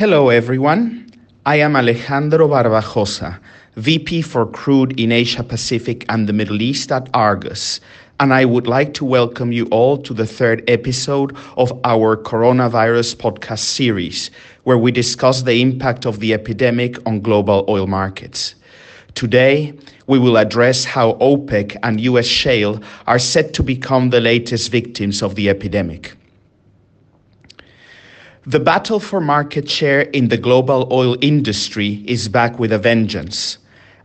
Hello, everyone. I am Alejandro Barbajosa, VP for Crude in Asia Pacific and the Middle East at Argus, and I would like to welcome you all to the third episode of our coronavirus podcast series, where we discuss the impact of the epidemic on global oil markets. Today, we will address how OPEC and US shale are set to become the latest victims of the epidemic. The battle for market share in the global oil industry is back with a vengeance.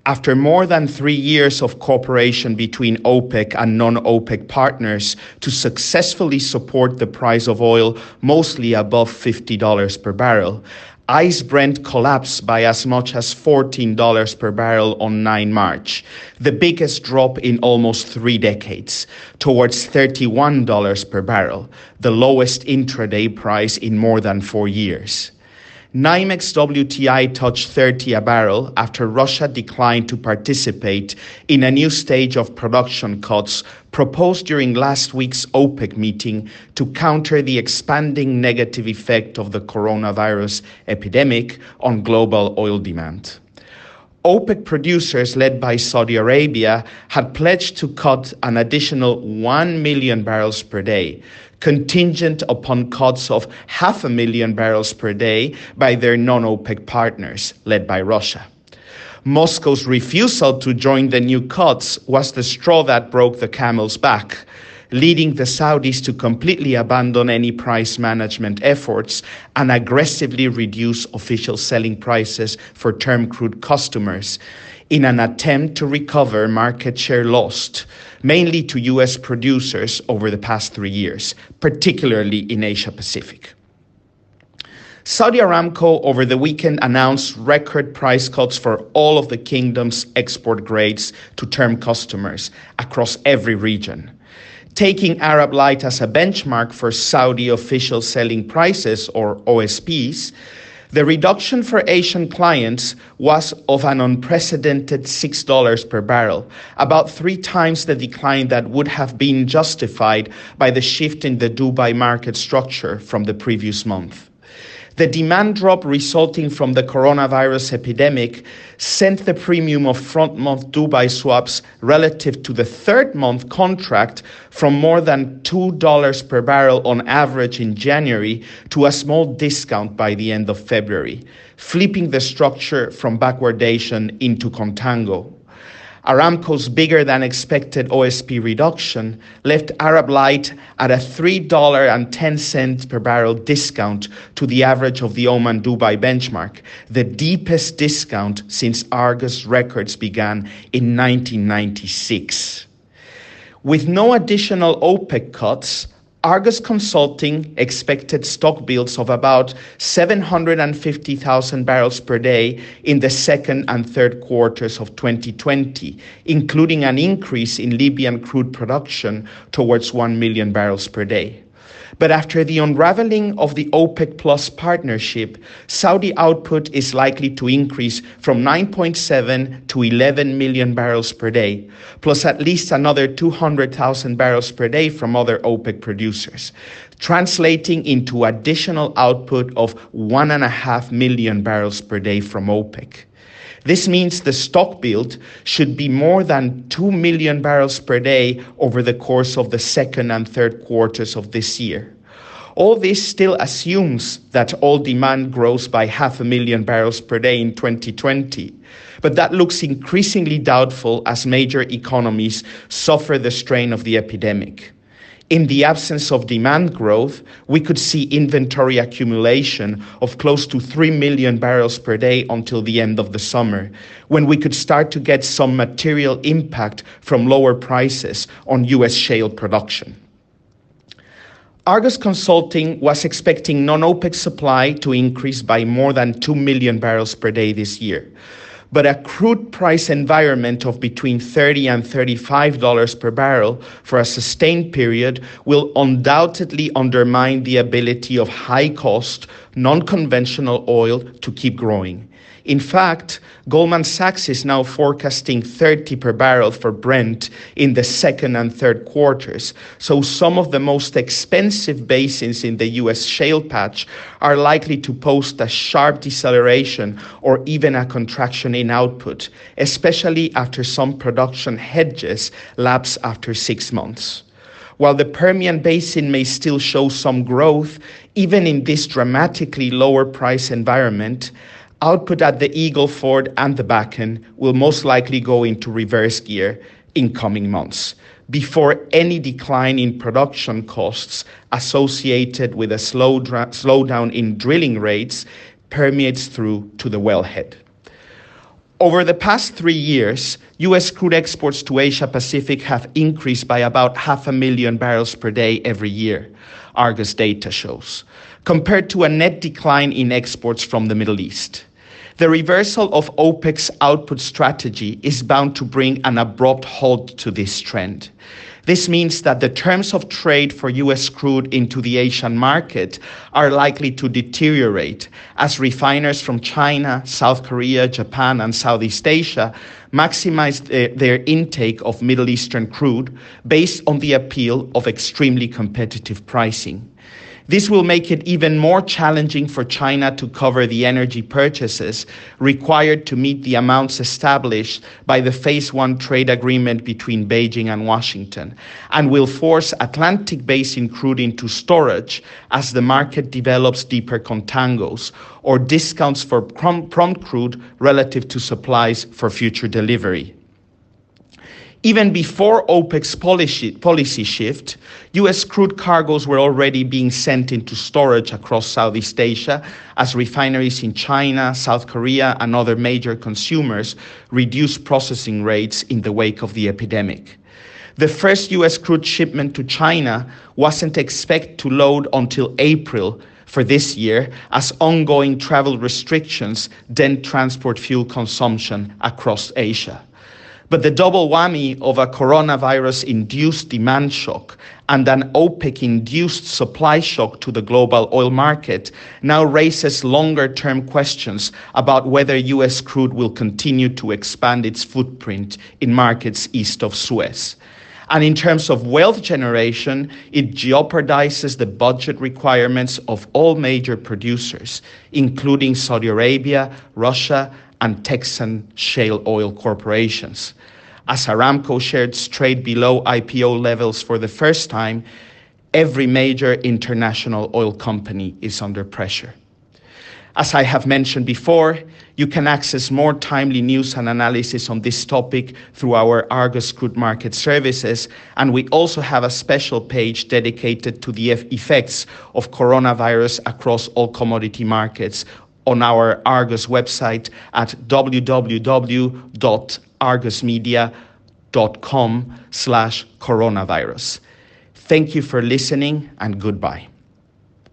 After more than three years of cooperation between OPEC and non OPEC partners to successfully support the price of oil mostly above $50 per barrel, ICE Brent collapsed by as much as $14 per barrel on 9 March, the biggest drop in almost three decades, towards $31 per barrel, the lowest intraday price in more than four years. NYMEX WTI touched 30 a barrel after Russia declined to participate in a new stage of production cuts proposed during last week's OPEC meeting to counter the expanding negative effect of the coronavirus epidemic on global oil demand. OPEC producers, led by Saudi Arabia, had pledged to cut an additional 1 million barrels per day, contingent upon cuts of half a million barrels per day by their non OPEC partners, led by Russia. Moscow's refusal to join the new cuts was the straw that broke the camel's back, leading the Saudis to completely abandon any price management efforts and aggressively reduce official selling prices for term crude customers in an attempt to recover market share lost, mainly to US producers over the past three years, particularly in Asia Pacific. Saudi Aramco over the weekend announced record price cuts for all of the kingdom's export grades to term customers across every region. Taking Arab Light as a benchmark for Saudi official selling prices, or OSPs, the reduction for Asian clients was of an unprecedented $6 per barrel, about three times the decline that would have been justified by the shift in the Dubai market structure from the previous month. The demand drop resulting from the coronavirus epidemic sent the premium of front month Dubai swaps relative to the third month contract from more than $2 per barrel on average in January to a small discount by the end of February, flipping the structure from backwardation into contango. Aramco's bigger than expected OSP reduction left Arab Light at a $3.10 per barrel discount to the average of the Oman Dubai benchmark, the deepest discount since Argus records began in 1996. With no additional OPEC cuts, Argus Consulting expected stock builds of about 750,000 barrels per day in the second and third quarters of 2020, including an increase in Libyan crude production towards 1 million barrels per day. But after the unraveling of the OPEC Plus partnership, Saudi output is likely to increase from 9.7 to 11 million barrels per day, plus at least another 200,000 barrels per day from other OPEC producers, translating into additional output of 1.5 million barrels per day from OPEC. This means the stock build should be more than 2 million barrels per day over the course of the second and third quarters of this year. All this still assumes that all demand grows by half a million barrels per day in 2020. But that looks increasingly doubtful as major economies suffer the strain of the epidemic. In the absence of demand growth, we could see inventory accumulation of close to 3 million barrels per day until the end of the summer, when we could start to get some material impact from lower prices on US shale production. Argus Consulting was expecting non OPEC supply to increase by more than 2 million barrels per day this year but a crude price environment of between 30 and 35 dollars per barrel for a sustained period will undoubtedly undermine the ability of high cost non-conventional oil to keep growing In fact, Goldman Sachs is now forecasting 30 per barrel for Brent in the second and third quarters. So some of the most expensive basins in the US shale patch are likely to post a sharp deceleration or even a contraction in output, especially after some production hedges lapse after six months. While the Permian Basin may still show some growth, even in this dramatically lower price environment, output at the Eagle Ford and the Bakken will most likely go into reverse gear in coming months before any decline in production costs associated with a slow dra- slowdown in drilling rates permeates through to the wellhead. Over the past three years, U.S. crude exports to Asia Pacific have increased by about half a million barrels per day every year, Argus data shows, compared to a net decline in exports from the Middle East. The reversal of OPEC's output strategy is bound to bring an abrupt halt to this trend. This means that the terms of trade for US crude into the Asian market are likely to deteriorate as refiners from China, South Korea, Japan, and Southeast Asia maximize their intake of Middle Eastern crude based on the appeal of extremely competitive pricing. This will make it even more challenging for China to cover the energy purchases required to meet the amounts established by the Phase 1 trade agreement between Beijing and Washington, and will force Atlantic basin crude into storage as the market develops deeper contangos or discounts for prompt crude relative to supplies for future delivery. Even before OPEC's policy, policy shift, US crude cargoes were already being sent into storage across Southeast Asia as refineries in China, South Korea, and other major consumers reduced processing rates in the wake of the epidemic. The first US crude shipment to China wasn't expected to load until April for this year as ongoing travel restrictions dent transport fuel consumption across Asia. But the double whammy of a coronavirus induced demand shock and an OPEC induced supply shock to the global oil market now raises longer term questions about whether US crude will continue to expand its footprint in markets east of Suez. And in terms of wealth generation, it jeopardizes the budget requirements of all major producers, including Saudi Arabia, Russia, and Texan shale oil corporations. As Aramco shares trade below IPO levels for the first time, every major international oil company is under pressure. As I have mentioned before, you can access more timely news and analysis on this topic through our Argus Crude Market services, and we also have a special page dedicated to the effects of coronavirus across all commodity markets on our Argus website at www.argusmedia.com slash coronavirus. Thank you for listening and goodbye.